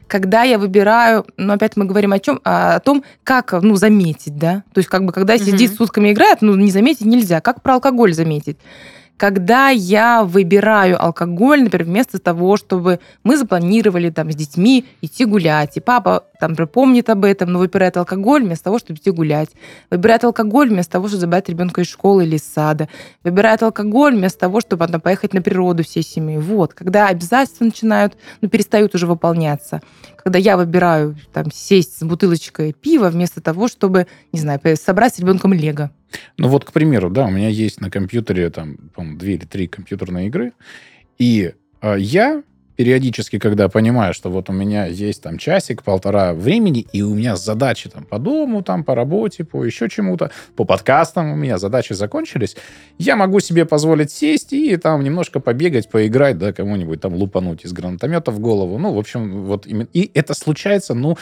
когда я выбираю, ну, опять мы говорим о чем, о том, как, ну, заметить, да, то есть как бы, когда сидит сутками играет, ну, не заметить нельзя, как про алкоголь заметить когда я выбираю алкоголь, например, вместо того, чтобы мы запланировали там с детьми идти гулять, и папа там помнит об этом, но выбирает алкоголь вместо того, чтобы идти гулять, выбирает алкоголь вместо того, чтобы забрать ребенка из школы или из сада, выбирает алкоголь вместо того, чтобы там, поехать на природу всей семьей. Вот, когда обязательства начинают, ну, перестают уже выполняться, когда я выбираю там сесть с бутылочкой пива вместо того, чтобы, не знаю, собрать с ребенком лего. Ну вот, к примеру, да, у меня есть на компьютере там, по две или три компьютерные игры, И э, я периодически, когда понимаю, что вот у меня есть там часик-полтора времени, и у меня задачи там по дому, там по работе, по еще чему-то, по подкастам у меня задачи закончились, я могу себе позволить сесть и там немножко побегать, поиграть, да, кому-нибудь там лупануть из гранатомета в голову. Ну, в общем, вот именно... И это случается, ну,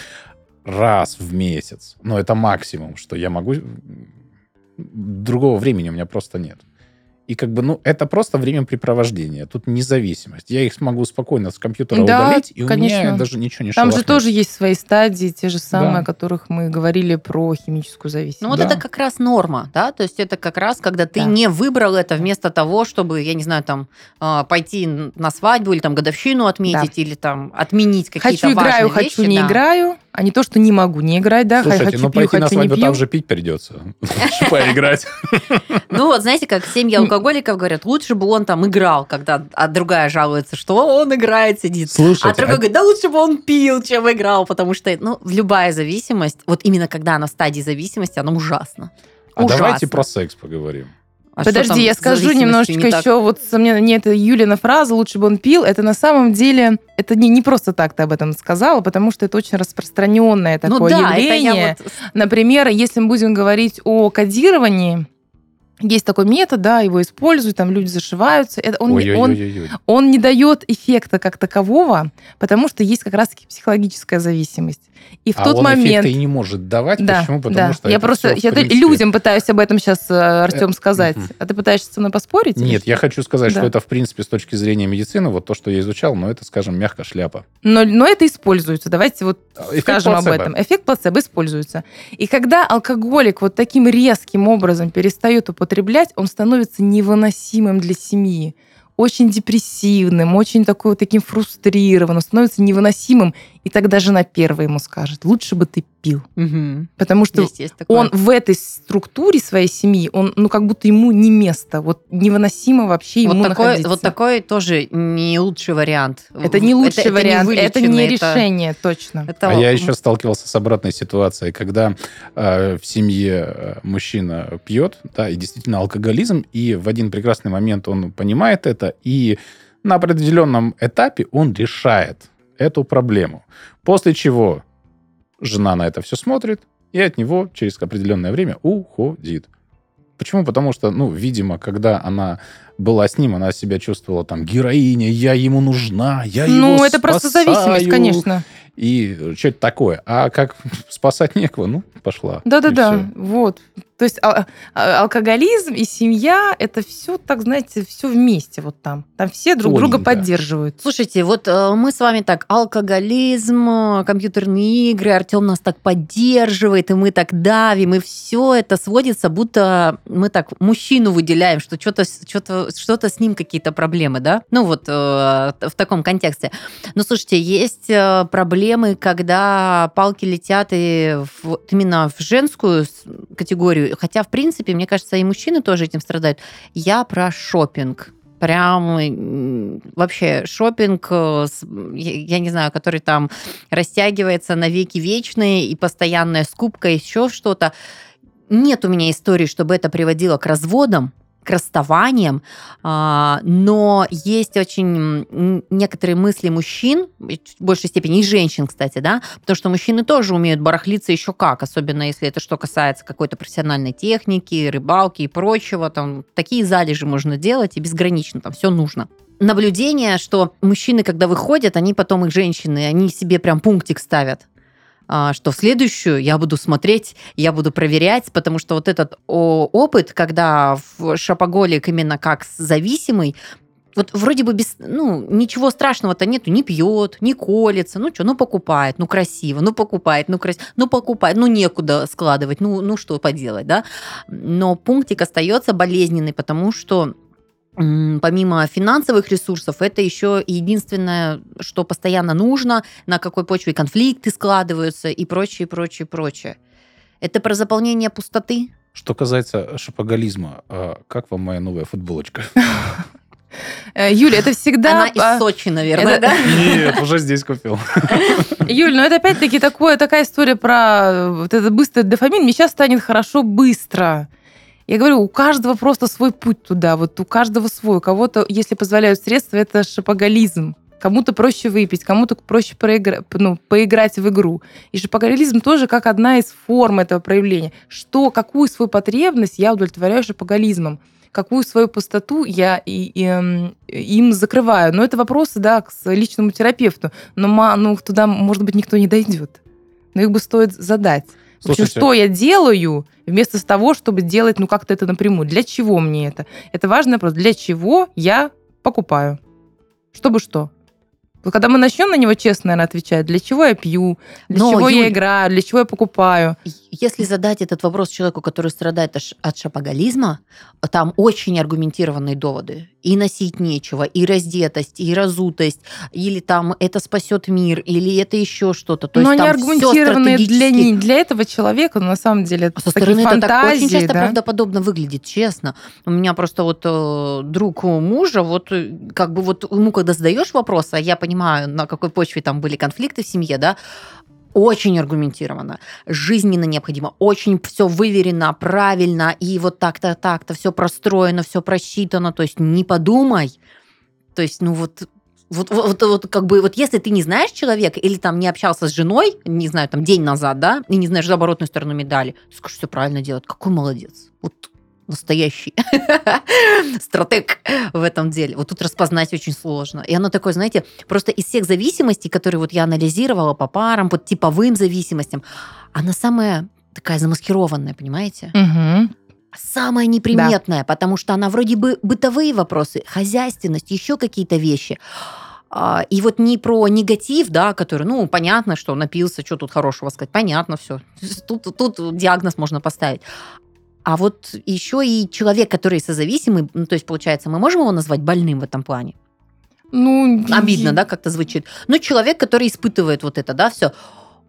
раз в месяц. Но это максимум, что я могу... Другого времени у меня просто нет. И как бы, ну, это просто времяпрепровождение. Тут независимость. Я их смогу спокойно с компьютера Да, удалить, и конечно. у меня даже ничего не Там же тоже есть свои стадии, те же самые, Да. о которых мы говорили про химическую зависимость. Ну вот Да. это как раз норма, да, то есть это как раз, когда ты Да. не выбрал это вместо того, чтобы, я не знаю, там а, пойти на свадьбу или там годовщину отметить или там отменить какие-то Хочу играю, важные хочу вещи, не да. играю, а не то, что не могу не играть, да, Слушайте, хочу ну пью, пойти на хочу не свадьбу пью. там же пить придется. Лучше поиграть. Ну вот знаете, как семьи алкоголиков говорят, лучше бы он там играл, когда а другая жалуется, что он играет, сидит. Слушайте, А другой а- говорит, да лучше бы он пил, чем играл, потому что, ну, любая зависимость, вот именно когда она в стадии зависимости, она ужасна. а давайте ужасно. про секс поговорим. А Подожди, я скажу немножечко не так? еще, вот со мне, не это Юлина фраза, лучше бы он пил, это на самом деле, это не, не просто так ты об этом сказала, потому что это очень распространенное такое ну да, явление. это я вот... Например, если мы будем говорить о кодировании, есть такой метод, да, его используют, там люди зашиваются. Это он, не- он, он не дает эффекта как такового, потому что есть как раз-таки психологическая зависимость. И в А тот он момент... и не может давать. Да, Почему? Потому да. что я это просто всё, в я принципе- людям пытаюсь об этом сейчас, Артем, Э, сказать. мгм. А ты пытаешься со мной поспорить? Нет, я хочу сказать, Да. что это, в принципе, с точки зрения медицины, вот то, что я изучал, но это, скажем, мягко шляпа. Но, но это используется. Давайте вот Эффект скажем об плацебо. этом. Эффект плацебо используется. И когда алкоголик вот таким резким образом перестает употреблять, он становится невыносимым для семьи. Очень депрессивным, очень такой таким фрустрированным, становится невыносимым. И тогда жена первая ему скажет, лучше бы ты пил. Мгм. Потому что Есть, есть такое. он в этой структуре своей семьи, он, ну, как будто ему не место. Вот невыносимо вообще ему вот такой, находиться. вот такой тоже не лучший вариант. Это не лучший это вариант, это не это- решение, точно. это- А я еще сталкивался с обратной ситуацией, когда э, в семье э, мужчина пьет, да, и действительно алкоголизм, и в один прекрасный момент он понимает это, и на определенном этапе он решает эту проблему. После чего жена на это все смотрит, и от него через определенное время уходит. Почему? Потому что, ну, видимо, когда она была с ним, она себя чувствовала там героиня, я ему нужна, я его Ну, это просто зависимость, спасаю». конечно. И что это такое? А как спасать некого? Ну, пошла. Да-да-да, вот. То есть ал- а- алкоголизм и семья это все, так знаете, все вместе вот там. Там все друг друга Тоненько. поддерживают. Слушайте, вот э, мы с вами так, алкоголизм, э, компьютерные игры, Артем нас так поддерживает, и мы так давим, и все это сводится, будто мы так мужчину выделяем, что что-то что что с ним какие-то проблемы, да? Ну вот э, в таком контексте. Но слушайте, есть э, проблемы, когда палки летят и в- вот именно в женскую категорию, хотя, в принципе, мне кажется, и мужчины тоже этим страдают. Я про шопинг. Прям м, вообще шопинг, э, я не знаю, который там растягивается на веки вечные и постоянная скупка, еще что-то. Нет у меня истории, чтобы это приводило к разводам, к расставаниям, а, но есть очень некоторые мысли мужчин, в большей степени и женщин, кстати, да, потому что мужчины тоже умеют барахлиться еще как, особенно если это что касается какой-то профессиональной техники, рыбалки и прочего, там такие залежи можно делать и безгранично, там все нужно. Наблюдение, что мужчины, когда выходят, они потом, их женщины, они себе прям пунктик ставят что в следующую я буду смотреть, я буду проверять, потому что вот этот опыт, когда в шопоголик именно как зависимый, вот вроде бы без, ну, ничего страшного-то нету, не пьет, не колется, ну что, ну покупает, ну красиво, ну покупает, ну красиво, ну покупает, ну некуда складывать, ну, ну что поделать, да. Но пунктик остается болезненный, потому что помимо финансовых ресурсов, это еще единственное, что постоянно нужно, на какой почве конфликты складываются и прочее, прочее, прочее. Это про заполнение пустоты. Что касается шопоголизма, а как вам моя новая футболочка? Э, Юля, это всегда... Она из Сочи, наверное, это- да? Нет, уже здесь купил. Юль, ну это опять-таки такое, такая история про вот этот быстрый дофамин. Мне сейчас станет хорошо быстро. Я говорю, у каждого просто свой путь туда, вот у каждого свой. У кого-то, если позволяют средства, это шапоголизм. Кому-то проще выпить, кому-то проще проигра... ну, поиграть в игру. И шапоголизм тоже как одна из форм этого проявления. Что, какую свою потребность я удовлетворяю шапоголизмом какую свою пустоту я и, и, эм, им закрываю. Но это вопросы, да, к личному терапевту. Но ну, туда, может быть, никто не дойдет. Но их бы стоит задать. Слушайте. Общем, что я делаю вместо того, чтобы делать, ну, как-то это напрямую? Для чего мне это? Это важный вопрос. Для чего я покупаю? Чтобы что? Вот когда мы начнем на него честно, наверное, отвечать, для чего я пью, для Но, чего Юль, я играю, для чего я покупаю. Если задать этот вопрос человеку, который страдает от шапоголизма, там очень аргументированные доводы. И носить нечего, и раздетость, и разутость, или там это спасет мир, или это еще что-то. То Но есть, они аргументированные для, не для этого человека, но на самом деле а со стороны фантазии, это так очень часто да? правдоподобно выглядит, честно. У меня просто вот э, друг мужа, вот э, как бы вот ему когда задаешь вопрос, а я понимаю, на какой почве там были конфликты в семье, да, очень аргументированно, жизненно необходимо, очень все выверено, правильно, и вот так-то, так-то, все простроено, все просчитано, то есть не подумай. То есть, ну вот вот, вот, вот, как бы, вот если ты не знаешь человека или там не общался с женой, не знаю, там день назад, да, и не знаешь оборотную сторону медали, скажешь, все правильно делать, какой молодец. Вот настоящий стратег в этом деле. Вот тут распознать очень сложно. И оно такое, знаете, просто из всех зависимостей, которые вот я анализировала по парам, по типовым зависимостям, она самая такая замаскированная, понимаете? Угу. Самая неприметная, да. потому что она вроде бы бытовые вопросы, хозяйственность, еще какие-то вещи. А, и вот не про негатив, да, который, ну, понятно, что напился, что тут хорошего сказать, понятно все. Тут, тут диагноз можно поставить. А вот еще и человек, который созависимый, ну, то есть, получается, мы можем его назвать больным в этом плане? Ну, обидно, да, как-то звучит. Но человек, который испытывает вот это, да, все,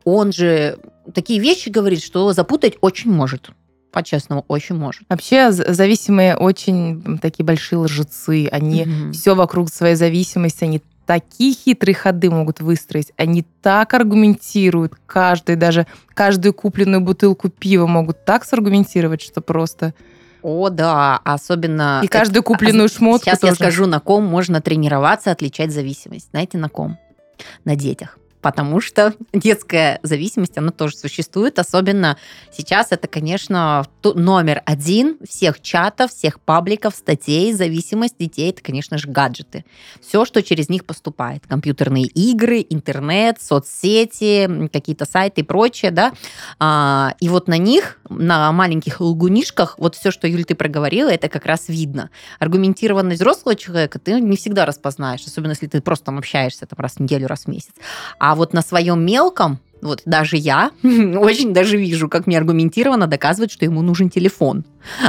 он же такие вещи говорит, что запутать очень может. По-честному, очень может. Вообще, зависимые очень такие большие лжецы. Они угу. все вокруг своей зависимости, они такие хитрые ходы могут выстроить. Они так аргументируют каждый, даже каждую купленную бутылку пива могут так саргументировать, что просто... О, да, особенно... И каждую купленную это... шмотку Сейчас тоже. я скажу, на ком можно тренироваться, отличать зависимость. Знаете, на ком? На детях потому что детская зависимость, она тоже существует. Особенно сейчас это, конечно, номер один всех чатов, всех пабликов, статей. Зависимость детей – это, конечно же, гаджеты. Все, что через них поступает. Компьютерные игры, интернет, соцсети, какие-то сайты и прочее, да. А, и вот на них, на маленьких лгунишках, вот все, что, Юль, ты проговорила, это как раз видно. Аргументированность взрослого человека ты не всегда распознаешь, особенно если ты просто там общаешься там, раз в неделю, раз в месяц. А а вот на своем мелком вот даже я очень даже вижу, как мне аргументированно доказывать, что ему нужен телефон.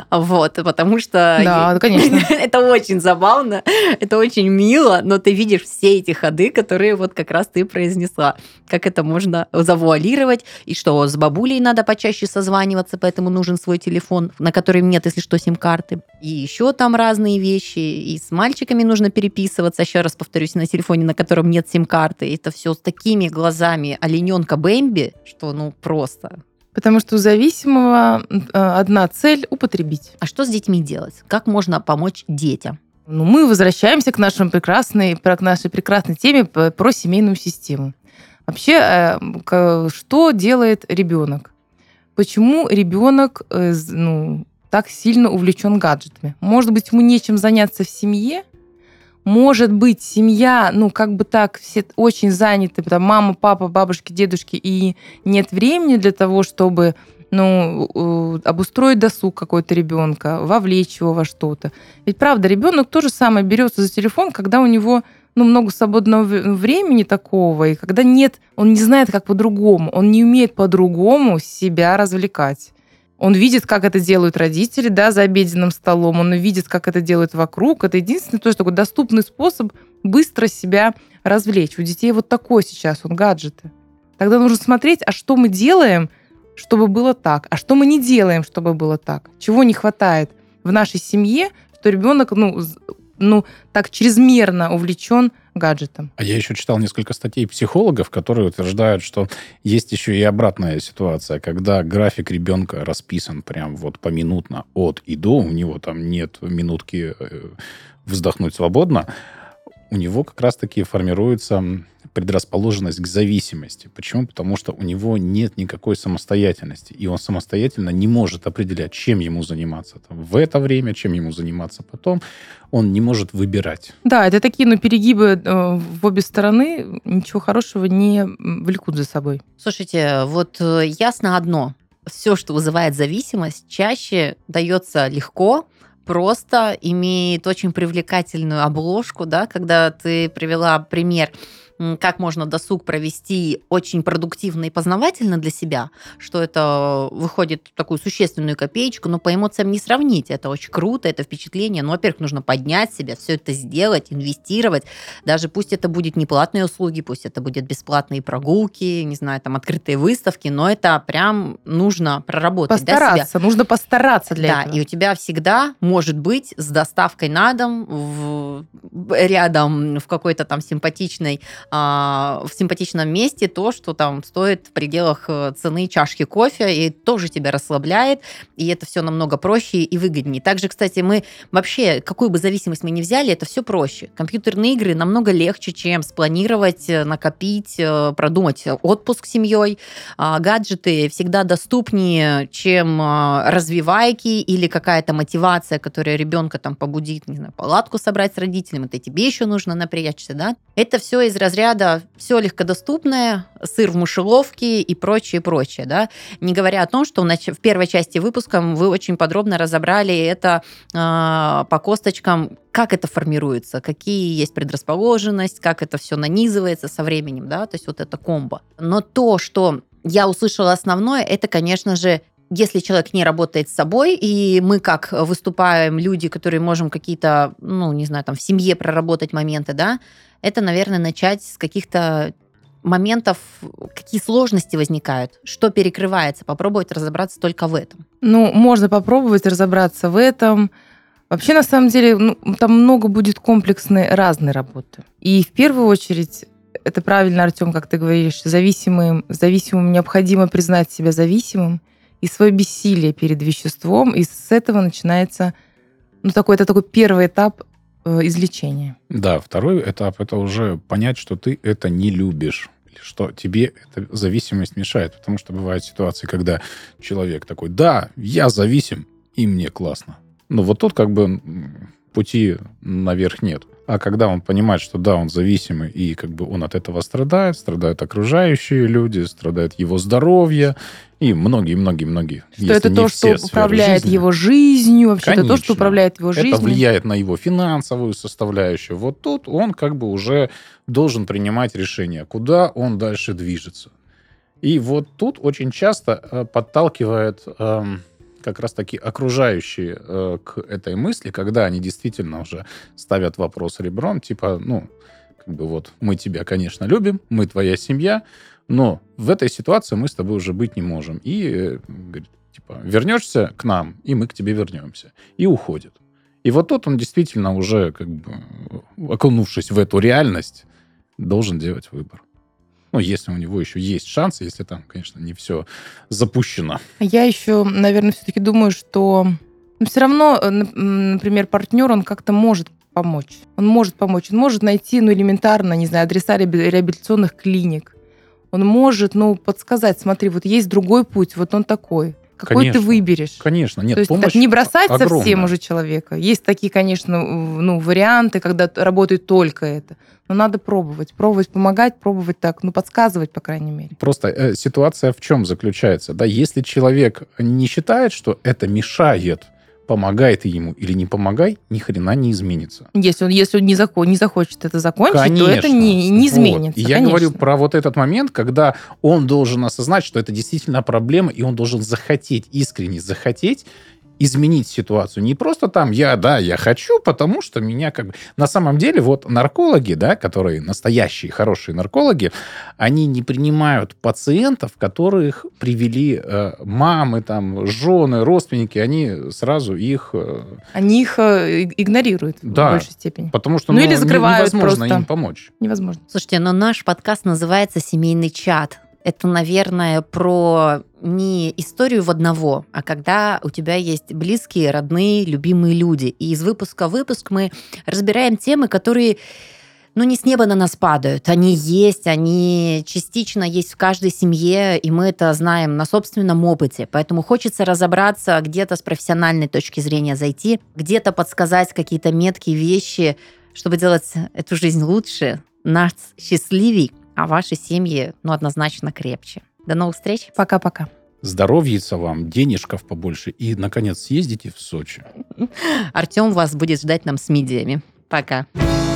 Вот, потому что... Да, конечно. это очень забавно, это очень мило, но ты видишь все эти ходы, которые вот как раз ты произнесла. Как это можно завуалировать, и что с бабулей надо почаще созваниваться, поэтому нужен свой телефон, на котором нет, если что, сим-карты. И еще там разные вещи, и с мальчиками нужно переписываться, еще раз повторюсь, на телефоне, на котором нет сим-карты. Это все с такими глазами олененка Бэмби, что ну просто. Потому что у зависимого э, одна цель – употребить. А что с детьми делать? Как можно помочь детям? Ну, мы возвращаемся к, нашей прекрасной, к нашей прекрасной теме про семейную систему. Вообще, э, что делает ребенок? Почему ребенок э, ну, так сильно увлечен гаджетами? Может быть, ему нечем заняться в семье, может быть, семья, ну, как бы так, все очень заняты, там, мама, папа, бабушки, дедушки, и нет времени для того, чтобы ну, обустроить досуг какой-то ребенка, вовлечь его во что-то. Ведь правда, ребенок тоже самое берется за телефон, когда у него ну, много свободного времени такого, и когда нет, он не знает, как по-другому, он не умеет по-другому себя развлекать. Он видит, как это делают родители, да, за обеденным столом, он видит, как это делают вокруг. Это единственный тоже такой доступный способ быстро себя развлечь. У детей вот такой сейчас, он гаджеты. Тогда нужно смотреть, а что мы делаем, чтобы было так, а что мы не делаем, чтобы было так. Чего не хватает в нашей семье, что ребенок, ну, ну так чрезмерно увлечен гаджетам. А я еще читал несколько статей психологов, которые утверждают, что есть еще и обратная ситуация, когда график ребенка расписан прям вот поминутно от и до, у него там нет минутки э, вздохнуть свободно, у него как раз-таки формируется предрасположенность к зависимости. Почему? Потому что у него нет никакой самостоятельности, и он самостоятельно не может определять, чем ему заниматься там, в это время, чем ему заниматься потом. Он не может выбирать. Да, это такие ну, перегибы э, в обе стороны, ничего хорошего не влекут за собой. Слушайте, вот э, ясно одно. Все, что вызывает зависимость, чаще дается легко, просто имеет очень привлекательную обложку, да, когда ты привела пример как можно досуг провести очень продуктивно и познавательно для себя, что это выходит в такую существенную копеечку, но по эмоциям не сравнить. Это очень круто, это впечатление. Ну, во-первых, нужно поднять себя, все это сделать, инвестировать. Даже пусть это будет не платные услуги, пусть это будет бесплатные прогулки, не знаю, там открытые выставки, но это прям нужно проработать. Постараться, да, нужно постараться для да, этого. и у тебя всегда может быть с доставкой на дом, в, рядом в какой-то там симпатичной а, в симпатичном месте то, что там стоит в пределах э, цены чашки кофе, и тоже тебя расслабляет, и это все намного проще и выгоднее. Также, кстати, мы вообще, какую бы зависимость мы ни взяли, это все проще. Компьютерные игры намного легче, чем спланировать, э, накопить, э, продумать отпуск с семьей. А, гаджеты всегда доступнее, чем развивайки или какая-то мотивация, которая ребенка там побудит, не знаю, палатку собрать с родителями, это тебе еще нужно напрячься, да? Это все из разряда разряда все легкодоступное, сыр в мышеловке и прочее, прочее, да, не говоря о том, что в первой части выпуска вы очень подробно разобрали это э, по косточкам, как это формируется, какие есть предрасположенность, как это все нанизывается со временем, да, то есть вот это комбо. Но то, что я услышала основное, это, конечно же, если человек не работает с собой, и мы как выступаем люди, которые можем какие-то, ну, не знаю, там в семье проработать моменты, да, это, наверное, начать с каких-то моментов, какие сложности возникают, что перекрывается, попробовать разобраться только в этом. Ну, можно попробовать разобраться в этом. Вообще, на самом деле, ну, там много будет комплексной разной работы. И в первую очередь, это правильно, Артем, как ты говоришь, зависимым, зависимым необходимо признать себя зависимым и свое бессилие перед веществом, и с этого начинается ну, такой, это такой первый этап излечения. Да, второй этап это уже понять, что ты это не любишь что тебе эта зависимость мешает. Потому что бывают ситуации, когда человек такой, да, я зависим, и мне классно. Но вот тут как бы пути наверх нет. А когда он понимает, что да, он зависимый, и как бы он от этого страдает, страдают окружающие люди, страдает его здоровье, и многие-многие-многие. Что это то, что управляет жизни. его жизнью, вообще это то, что управляет его жизнью. Это влияет на его финансовую составляющую. Вот тут он как бы уже должен принимать решение, куда он дальше движется. И вот тут очень часто э, подталкивает... Э, как раз-таки окружающие э, к этой мысли, когда они действительно уже ставят вопрос ребром, типа, ну, как бы вот, мы тебя, конечно, любим, мы твоя семья, но в этой ситуации мы с тобой уже быть не можем. И, э, говорит, типа, вернешься к нам, и мы к тебе вернемся. И уходит. И вот тут он действительно уже, как бы, окунувшись в эту реальность, должен делать выбор. Ну, если у него еще есть шансы, если там, конечно, не все запущено. Я еще, наверное, все-таки думаю, что ну, все равно, э, например, партнер, он как-то может помочь. Он может помочь. Он может найти, ну, элементарно, не знаю, адреса реабилитационных клиник. Он может, ну, подсказать, смотри, вот есть другой путь, вот он такой. Какой конечно, ты выберешь? Конечно, нет, То есть помощь так не бросать огромная. совсем уже человека. Есть такие, конечно, ну, варианты, когда работает только это. Но надо пробовать. Пробовать помогать, пробовать так, ну, подсказывать, по крайней мере. Просто э, ситуация в чем заключается? Да, если человек не считает, что это мешает помогай ты ему или не помогай, ни хрена не изменится. Если он, если он не, захо, не захочет это закончить, конечно. то это не, не изменится. Вот. Я конечно. говорю про вот этот момент, когда он должен осознать, что это действительно проблема, и он должен захотеть, искренне захотеть изменить ситуацию. Не просто там я, да, я хочу, потому что меня как бы... На самом деле вот наркологи, да, которые настоящие хорошие наркологи, они не принимают пациентов, которых привели э, мамы, там, жены, родственники, они сразу их... Э, они их э, игнорируют да, в большей степени. Потому что ну, ну или закрывают невозможно просто. им помочь. Невозможно. Слушайте, но наш подкаст называется «Семейный чат». Это, наверное, про не историю в одного, а когда у тебя есть близкие, родные, любимые люди. И из выпуска в выпуск мы разбираем темы, которые ну, не с неба на нас падают. Они есть, они частично есть в каждой семье, и мы это знаем на собственном опыте. Поэтому хочется разобраться, где-то с профессиональной точки зрения зайти, где-то подсказать какие-то меткие вещи, чтобы делать эту жизнь лучше, нас счастливей, а ваши семьи, ну, однозначно крепче. До новых встреч. Пока-пока. Здоровьица вам, денежков побольше и, наконец, съездите в Сочи. Артем вас будет ждать нам с мидиями. Пока. Пока.